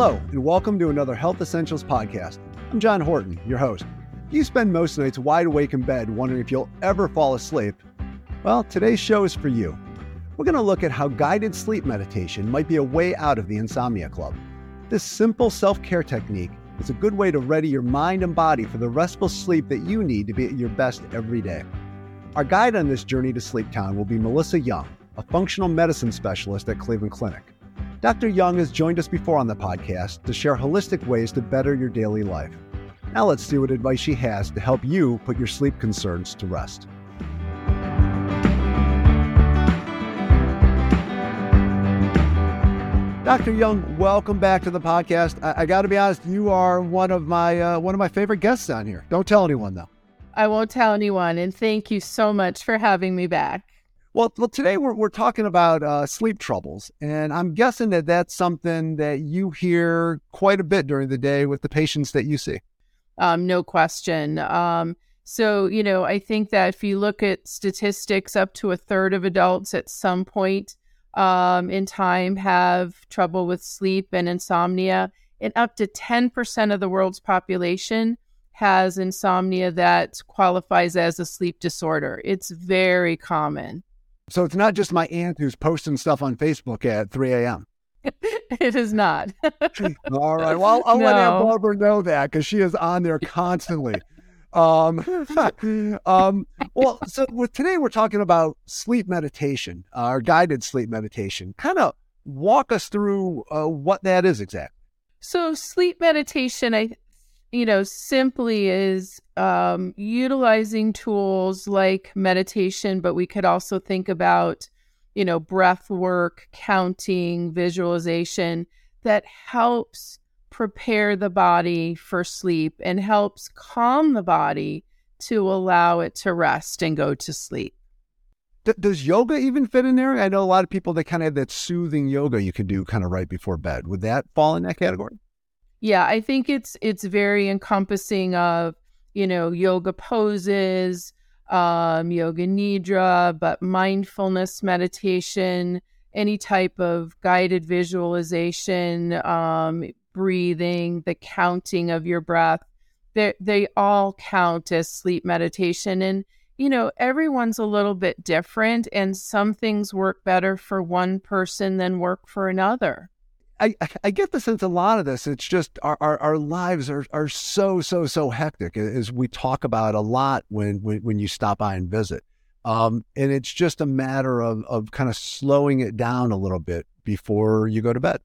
Hello, and welcome to another Health Essentials podcast. I'm John Horton, your host. You spend most nights wide awake in bed wondering if you'll ever fall asleep. Well, today's show is for you. We're going to look at how guided sleep meditation might be a way out of the insomnia club. This simple self care technique is a good way to ready your mind and body for the restful sleep that you need to be at your best every day. Our guide on this journey to Sleep Town will be Melissa Young, a functional medicine specialist at Cleveland Clinic. Dr. Young has joined us before on the podcast to share holistic ways to better your daily life. Now let's see what advice she has to help you put your sleep concerns to rest. Dr. Young, welcome back to the podcast. I, I got to be honest, you are one of my uh, one of my favorite guests on here. Don't tell anyone though. I won't tell anyone, and thank you so much for having me back. Well, well today we're, we're talking about uh, sleep troubles, and I'm guessing that that's something that you hear quite a bit during the day with the patients that you see. Um, no question. Um, so, you know, I think that if you look at statistics, up to a third of adults at some point um, in time have trouble with sleep and insomnia, and up to 10% of the world's population has insomnia that qualifies as a sleep disorder. It's very common. So it's not just my aunt who's posting stuff on Facebook at 3 a.m. it is not. All right. Well, I'll, I'll no. let Aunt Barbara know that because she is on there constantly. Um, um, well, so with, today we're talking about sleep meditation, our uh, guided sleep meditation. Kind of walk us through uh, what that is exactly. So, sleep meditation, I, you know, simply is um, utilizing tools like meditation, but we could also think about, you know, breath work, counting, visualization that helps prepare the body for sleep and helps calm the body to allow it to rest and go to sleep. D- does yoga even fit in there? I know a lot of people that kind of have that soothing yoga you can do kind of right before bed. Would that fall in that category? Yeah, I think it's it's very encompassing of, you know, yoga poses, um, yoga nidra, but mindfulness meditation, any type of guided visualization, um, breathing, the counting of your breath, they they all count as sleep meditation. And you know, everyone's a little bit different, and some things work better for one person than work for another. I, I get the sense a lot of this. It's just our, our, our, lives are, are so, so, so hectic as we talk about a lot when, when, when you stop by and visit. Um, and it's just a matter of, of kind of slowing it down a little bit before you go to bed.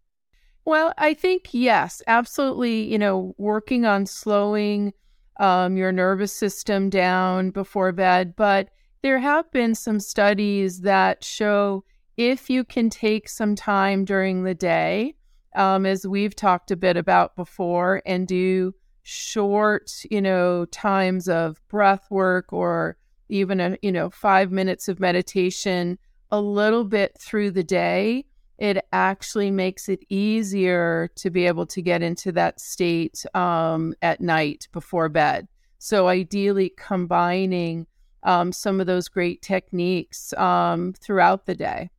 Well, I think yes, absolutely. You know, working on slowing um, your nervous system down before bed, but there have been some studies that show if you can take some time during the day, um, as we've talked a bit about before, and do short, you know, times of breath work or even a you know five minutes of meditation a little bit through the day it actually makes it easier to be able to get into that state um, at night before bed. So, ideally, combining um, some of those great techniques um, throughout the day.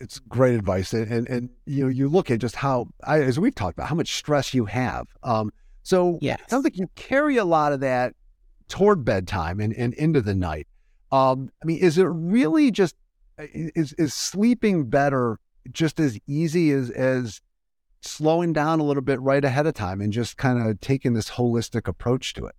It's great advice, and, and, and you know you look at just how, I, as we've talked about, how much stress you have. Um, so yes. it sounds like you carry a lot of that toward bedtime and, and into the night. Um, I mean, is it really just is is sleeping better just as easy as as slowing down a little bit right ahead of time and just kind of taking this holistic approach to it.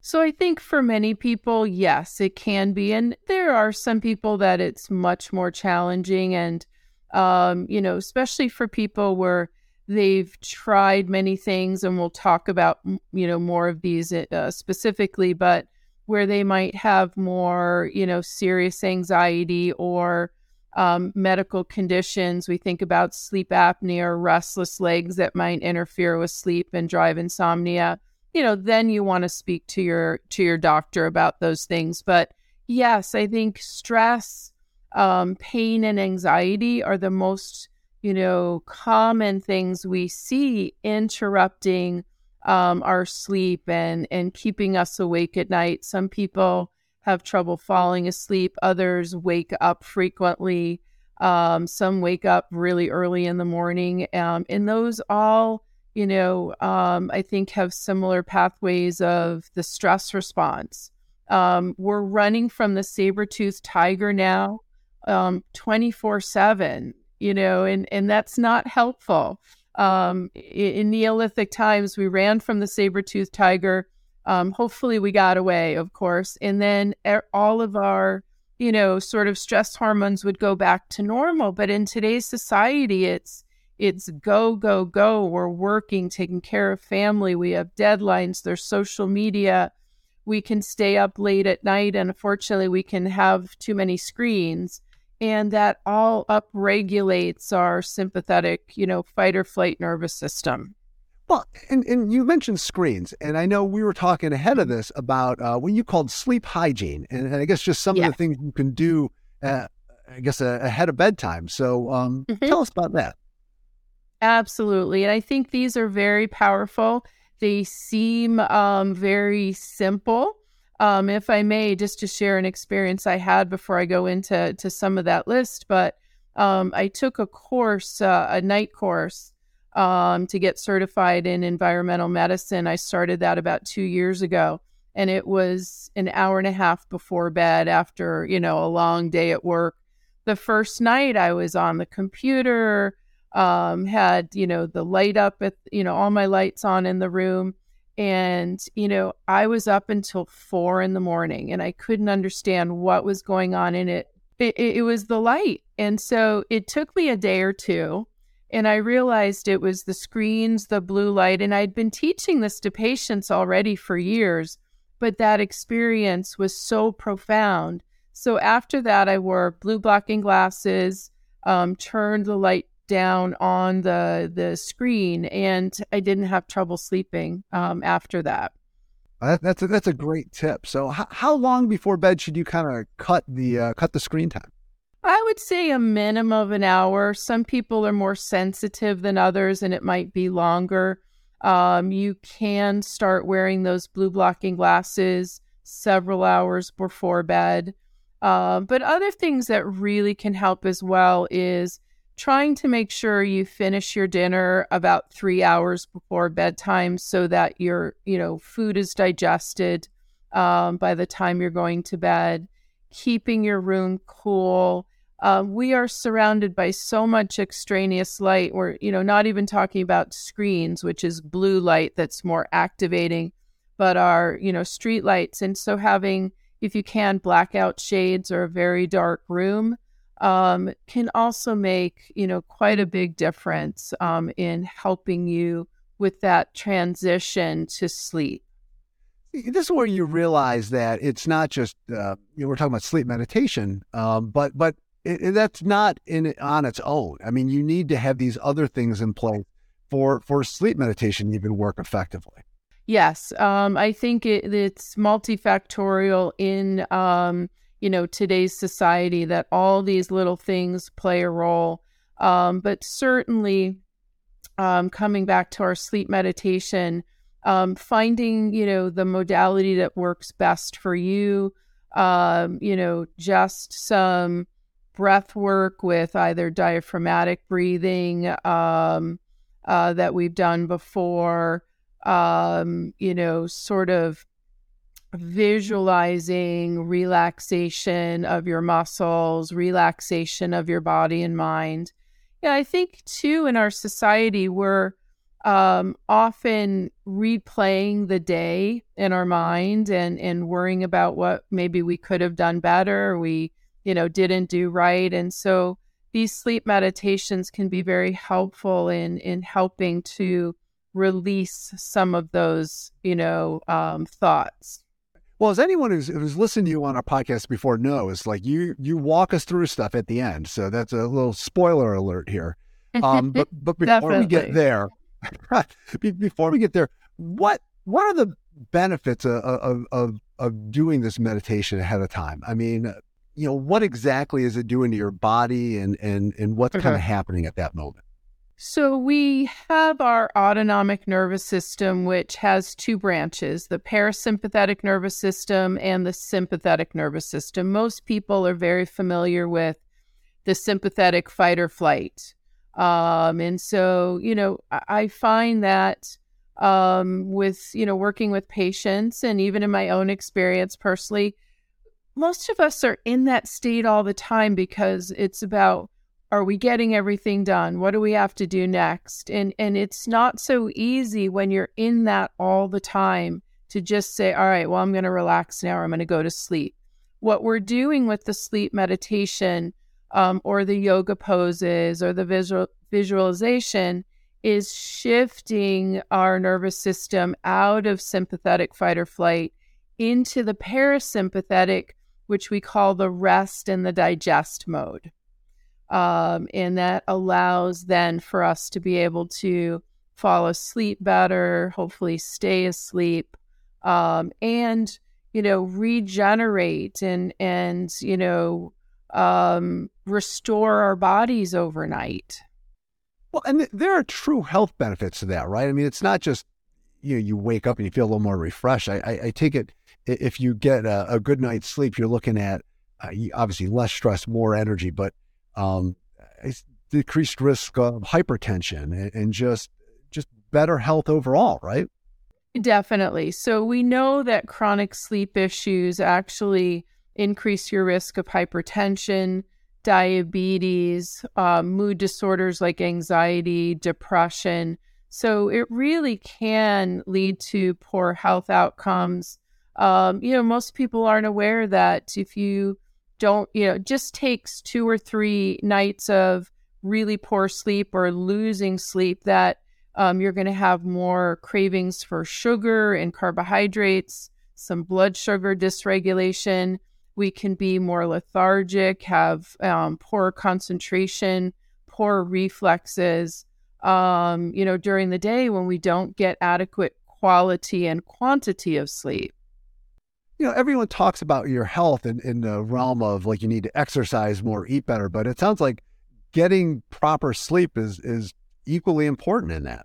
So I think for many people, yes, it can be. And there are some people that it's much more challenging. And, um, you know, especially for people where they've tried many things, and we'll talk about, you know, more of these uh, specifically, but where they might have more, you know, serious anxiety or um, medical conditions. We think about sleep apnea or restless legs that might interfere with sleep and drive insomnia. You know, then you want to speak to your to your doctor about those things. But yes, I think stress, um, pain, and anxiety are the most you know common things we see interrupting um, our sleep and and keeping us awake at night. Some people have trouble falling asleep. Others wake up frequently. Um, some wake up really early in the morning. Um, and those all you know, um, I think have similar pathways of the stress response. Um, we're running from the saber-toothed tiger now um, 24 7, you know, and, and that's not helpful. Um, in Neolithic times, we ran from the saber-toothed tiger. Um, hopefully, we got away, of course. And then all of our, you know, sort of stress hormones would go back to normal. But in today's society, it's it's go, go, go. We're working, taking care of family. We have deadlines. There's social media. We can stay up late at night. And unfortunately, we can have too many screens. And that all upregulates our sympathetic, you know, fight or flight nervous system. Well, and, and you mentioned screens, and I know we were talking ahead of this about uh, what you called sleep hygiene, and, and I guess just some yeah. of the things you can do, uh, I guess, uh, ahead of bedtime. So um, mm-hmm. tell us about that. Absolutely. And I think these are very powerful. They seem um, very simple. Um, if I may, just to share an experience I had before I go into to some of that list, but um, I took a course, uh, a night course, um, to get certified in environmental medicine. I started that about two years ago, and it was an hour and a half before bed after you know a long day at work. The first night I was on the computer um, had you know the light up at you know all my lights on in the room. And you know i was up until four in the morning and i couldn't understand what was going on in it. It, it was the light. And so it took me a day or two and i realized it was the screens the blue light. And i'd been teaching this to patients already for years but that experience was so profound. So after that i wore blue blocking glasses um, turned the light down on the the screen, and I didn't have trouble sleeping um, after that. That's a, that's a great tip. So, h- how long before bed should you kind of cut the uh, cut the screen time? I would say a minimum of an hour. Some people are more sensitive than others, and it might be longer. Um, you can start wearing those blue blocking glasses several hours before bed. Uh, but other things that really can help as well is trying to make sure you finish your dinner about three hours before bedtime so that your you know food is digested um, by the time you're going to bed keeping your room cool. Uh, we are surrounded by so much extraneous light. We're you know not even talking about screens which is blue light that's more activating but our you know street lights. And so having if you can blackout shades or a very dark room um, can also make you know quite a big difference um, in helping you with that transition to sleep. This is where you realize that it's not just uh, you know, we're talking about sleep meditation, um, but but it, it, that's not in on its own. I mean, you need to have these other things in place for for sleep meditation to even work effectively. Yes, um, I think it, it's multifactorial in um, you know today's society that all these little things play a role. Um, but certainly um, coming back to our sleep meditation um, finding you know the modality that works best for you um, you know just some breath work with either diaphragmatic breathing um, uh, that we've done before um, you know sort of visualizing relaxation of your muscles, relaxation of your body and mind. Yeah, I think too in our society, we're um, often replaying the day in our mind and, and worrying about what maybe we could have done better, we, you know, didn't do right. And so these sleep meditations can be very helpful in, in helping to release some of those, you know, um, thoughts. Well, as anyone who's, who's listened to you on our podcast before knows, like you you walk us through stuff at the end. So that's a little spoiler alert here. Um, but but before we get there, before we get there, what what are the benefits of, of, of of doing this meditation ahead of time? I mean, you know, what exactly is it doing to your body, and and and what's kind of happening at that moment? So, we have our autonomic nervous system, which has two branches the parasympathetic nervous system and the sympathetic nervous system. Most people are very familiar with the sympathetic fight or flight. Um, and so, you know, I, find that um, with, you know, working with patients and even in my own experience personally, most of us are in that state all the time because it's about are we getting everything done? What do we have to do next? And and it's not so easy when you're in that all the time to just say all right well i'm going to relax now or i'm going to go to sleep. What we're doing with the sleep meditation um, or the yoga poses or the visual visualization is shifting our nervous system out of sympathetic fight or flight into the parasympathetic which we call the rest and the digest mode. Um, and that allows then for us to be able to fall asleep better, hopefully stay asleep, um, and you know regenerate and and you know um, restore our bodies overnight. Well, and there are true health benefits to that, right? I mean, it's not just you know you wake up and you feel a little more refreshed. I, I, I take it if you get a, a, good night's sleep, you're looking at uh, obviously less stress, more energy, but um, decreased risk of hypertension and, and just just better health overall, right? Definitely. So we know that chronic sleep issues actually increase your risk of hypertension, diabetes, uh, mood disorders like anxiety, depression. So it really can lead to poor health outcomes um, you know, most people aren't aware that if you don't, you know, just takes two or three nights of really poor sleep or losing sleep that um, you're going to have more cravings for sugar and carbohydrates, some blood sugar dysregulation. We can be more lethargic, have um, poor concentration, poor reflexes. Um, you know, during the day when we don't get adequate quality and quantity of sleep you know, everyone talks about your health in, in the realm of like you need to exercise more, eat better, but it sounds like getting proper sleep is is equally important in that.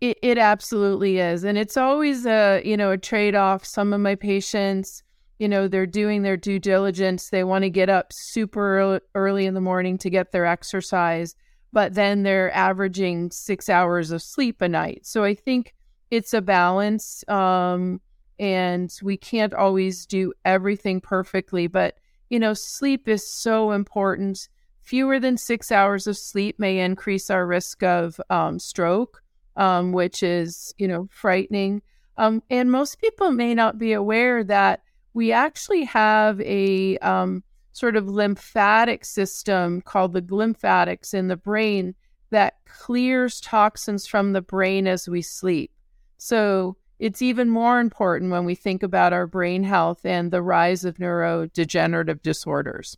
It, it absolutely is, and it's always a you know a trade off. Some of my patients, you know, they're doing their due diligence. They want to get up super early in the morning to get their exercise, but then they're averaging six hours of sleep a night. So I think it's a balance. Um, and we can't always do everything perfectly but you know sleep is so important. Fewer than six hours of sleep may increase our risk of um, stroke um, which is you know frightening. Um, and most people may not be aware that we actually have a um, sort of lymphatic system called the glymphatics in the brain that clears toxins from the brain as we sleep. So it's even more important when we think about our brain health and the rise of neurodegenerative disorders.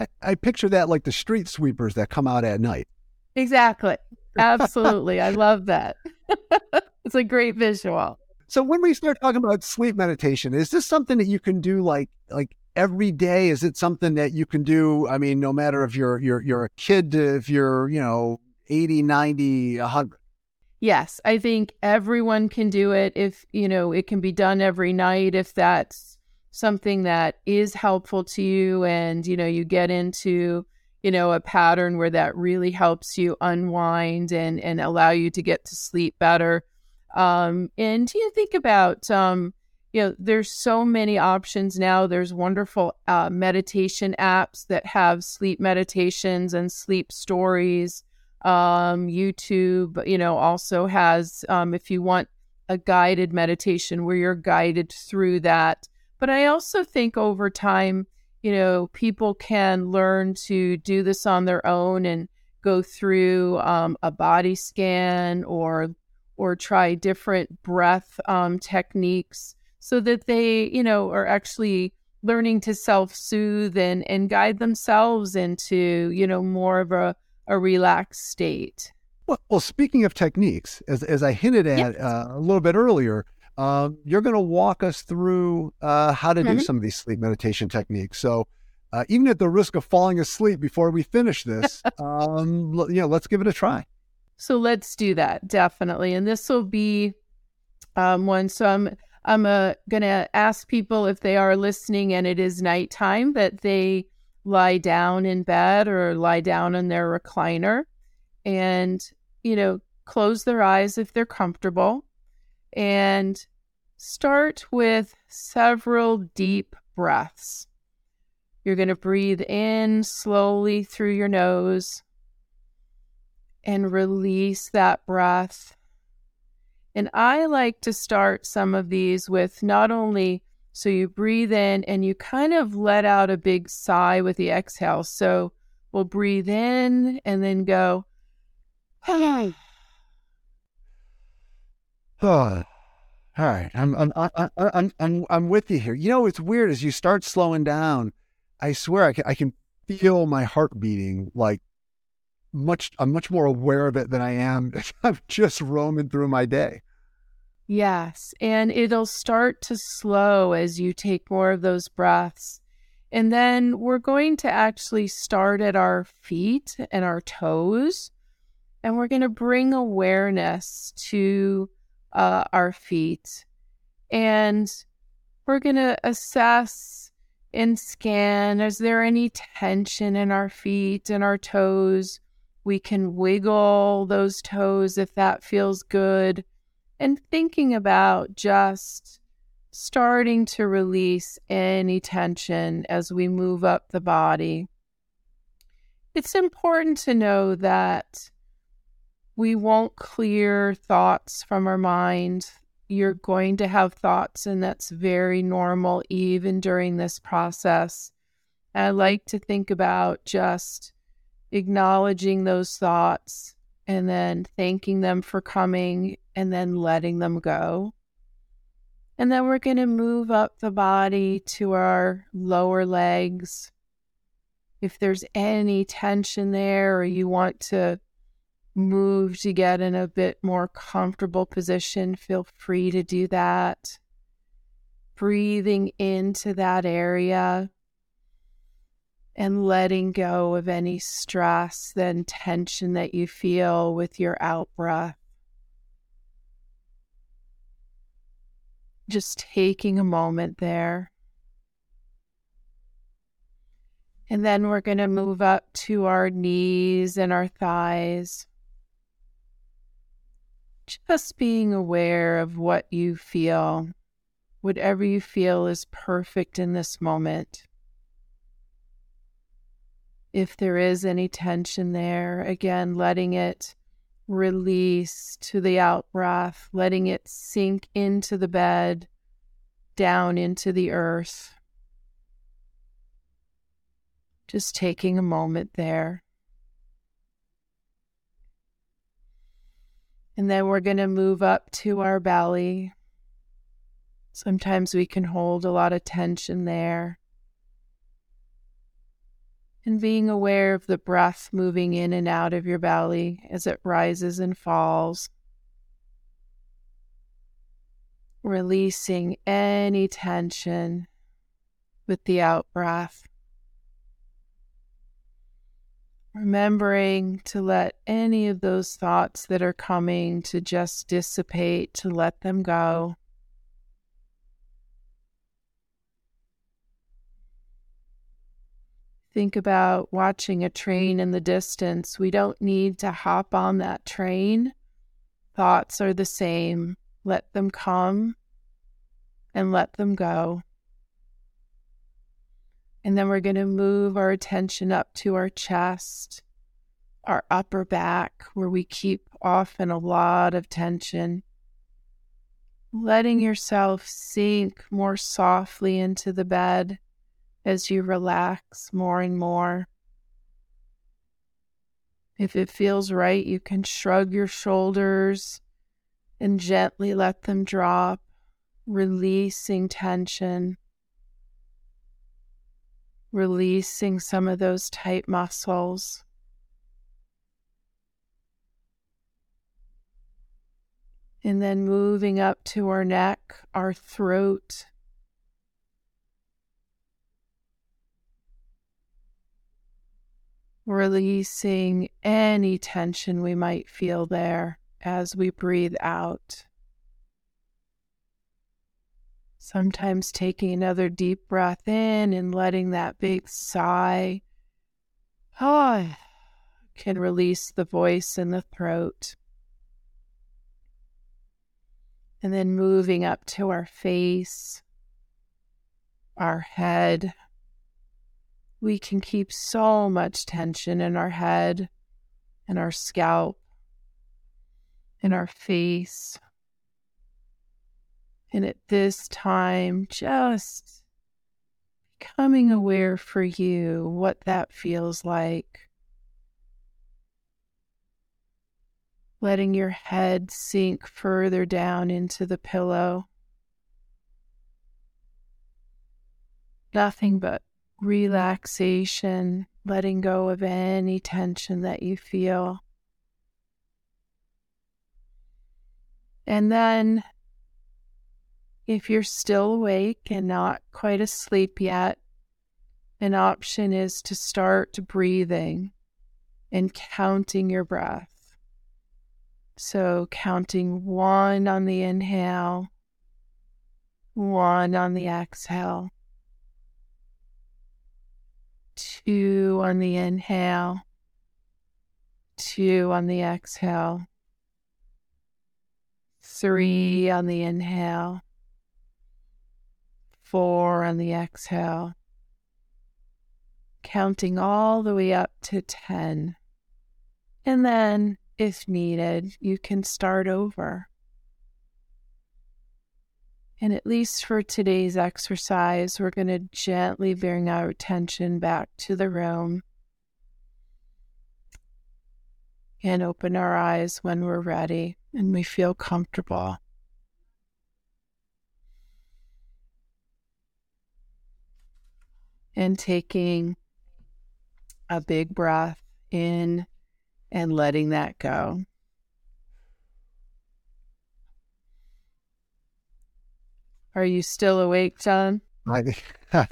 I, I picture that like the street sweepers that come out at night. Exactly. Absolutely. I love that. it's a great visual. So when we start talking about sleep meditation, is this something that you can do like like every day? Is it something that you can do? I mean, no matter if you're you're you're a kid if you're, you know, 80, 90, 100 yes, I think everyone can do it if, you know, it can be done every night if that's something that is helpful to you and, you know, you get into, you know, a pattern where that really helps you unwind and and allow you to get to sleep better. Um and you think about um you know, there's so many options now. There's wonderful uh, meditation apps that have sleep meditations and sleep stories. Um, YouTube, you know, also has, um, if you want a guided meditation where you're guided through that. But I also think over time, you know, people can learn to do this on their own and go through um, a body scan or or try different breath um, techniques so that they, you know, are actually learning to self-soothe and and guide themselves into, you know, more of a a relaxed state. Well, well speaking of techniques, as, as I hinted at yes. uh, a little bit earlier, um, you're going to walk us through uh, how to mm-hmm. do some of these sleep meditation techniques. So, uh, even at the risk of falling asleep before we finish this, um, you know, let's give it a try. So let's do that definitely, and this will be um, one. So I'm I'm uh, going to ask people if they are listening and it is nighttime that they lie down in bed or lie down in their recliner. and, you know, close their eyes if they're comfortable and start with several deep breaths. You're going to breathe in slowly through your nose and release that breath. And I like to start some of these with not only so you breathe in and you kind of let out a big sigh with the exhale. So we'll breathe in and then go. all right, I'm I'm I'm I'm I'm I'm with you here. You know, it's weird as you start slowing down. I swear, I can I can feel my heart beating like much. I'm much more aware of it than I am. If I'm just roaming through my day. Yes. And it'll start to slow as you take more of those breaths. And then we're going to actually start at our feet and our toes. And we're going to bring awareness to uh, our feet. And we're going to assess and scan is there any tension in our feet and our toes? We can wiggle those toes if that feels good and thinking about just starting to release any tension as we move up the body. It's important to know that we won't clear thoughts from our mind. You're going to have thoughts, and that's very normal, even during this process. I like to think about just acknowledging those thoughts and then thanking them for coming and then letting them go. And then we're going to move up the body to our lower legs. If there's any tension there or you want to move to get in a bit more comfortable position, feel free to do that. Breathing into that area and letting go of any stress, and tension that you feel with your out breath. Just taking a moment there. And then we're going to move up to our knees and our thighs. Just being aware of what you feel. Whatever you feel is perfect in this moment if there is any tension there, again, letting it release to the out breath, letting it sink into the bed, down into the earth. Just taking a moment there. And then we're going to move up to our belly. Sometimes we can hold a lot of tension there and being aware of the breath moving in and out of your belly as it rises and falls. Releasing any tension with the out breath. Remembering to let any of those thoughts that are coming to just dissipate, to let them go. Think about watching a train in the distance, we don't need to hop on that train. Thoughts are the same. Let them come and let them go. And then we're going to move our attention up to our chest, our upper back, where we keep often a lot of tension. Letting yourself sink more softly into the bed as you relax more and more. If it feels right, you can shrug your shoulders and gently let them drop, releasing tension, releasing some of those tight muscles. And then moving up to our neck, our throat, releasing any tension we might feel there as we breathe out. Sometimes taking another deep breath in and letting that big sigh oh, can release the voice in the throat. And then moving up to our face, our head. We can keep so much tension in our head and our scalp, in our face. And at this time, just becoming aware for you what that feels like. letting your head sink further down into the pillow. Nothing but relaxation, letting go of any tension that you feel. And then, if you're still awake and not quite asleep yet, an option is to start breathing and counting your breath. So counting one on the inhale, one on the exhale, two on the inhale, two on the exhale, three on the inhale, four on the exhale, counting all the way up to 10. And then if needed, you can start over. And at least for today's exercise, we're going to gently bring our attention back to the room and open our eyes when we're ready and we feel comfortable. And taking a big breath in and letting that go. Are you still awake, John? I,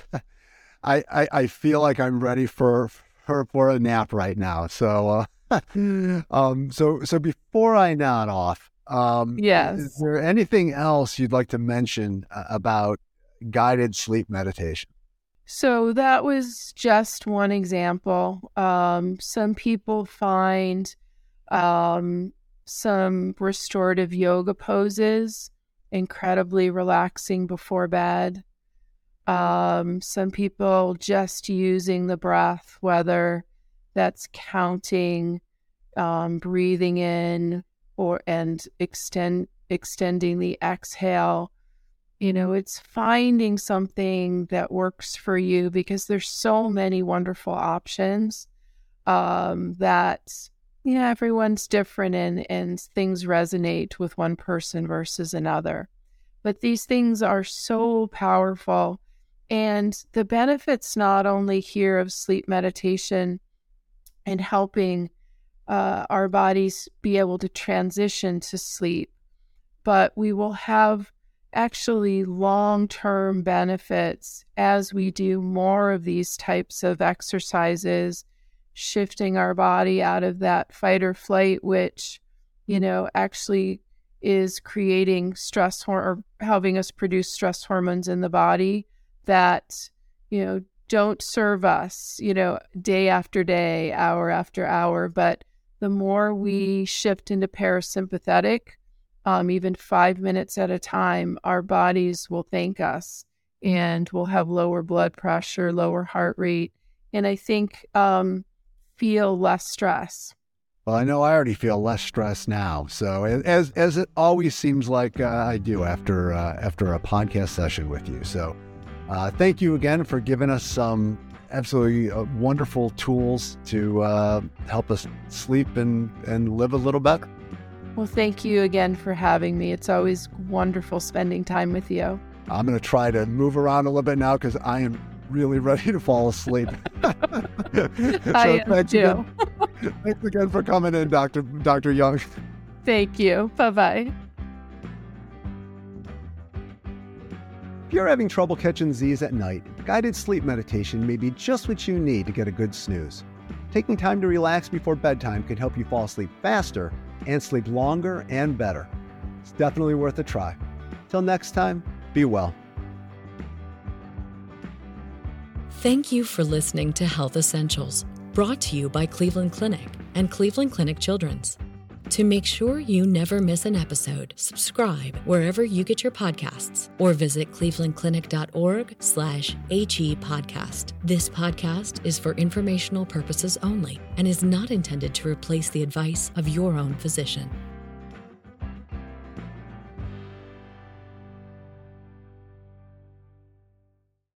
I, I feel like I'm ready for for, for a nap right now. So, uh, um, so so before I nod off, um, yes, is there anything else you'd like to mention uh, about guided sleep meditation? So that was just one example. Um, some people find um, some restorative yoga poses incredibly relaxing before bed. Um, some people just using the breath, whether that's counting, um, breathing in, or and extend extending the exhale you know it's finding something that works for you because there's so many wonderful options um, that know everyone's different and and things resonate with one person versus another. But these things are so powerful. And the benefits not only here of sleep meditation and helping uh, our bodies be able to transition to sleep but we will have actually long term benefits as we do more of these types of exercises, shifting our body out of that fight or flight, which, you know, actually is creating stress or helping us produce stress hormones in the body that, you know, don't serve us, you know, day after day, hour after hour. But the more we shift into parasympathetic, um, even five minutes at a time, our bodies will thank us and we'll have lower blood pressure, lower heart rate, and I think um, feel less stress. Well, I know I already feel less stress now. So as as it always seems like uh, I do after uh, after a podcast session with you. So uh, thank you again for giving us some absolutely uh, wonderful tools to uh, help us sleep and and live a little better. Well, thank you again for having me. It's always wonderful spending time with you. I'm going to try to move around a little bit now because I am really ready to fall asleep. so I thanks too. Again, thanks again for coming in, Dr. Dr. Young. Thank you. Bye bye. If you're having trouble catching Z's at night, guided sleep meditation may be just what you need to get a good snooze. Taking time to relax before bedtime can help you fall asleep faster and sleep longer and better. It's definitely worth a try. Till next time, be well. Thank you for listening to Health Essentials. Brought to you by Cleveland Clinic and Cleveland Clinic Children's. To make sure you never miss an episode, subscribe wherever you get your podcasts or visit clevelandclinic.org slash HE podcast. This podcast is for informational purposes only and is not intended to replace the advice of your own physician.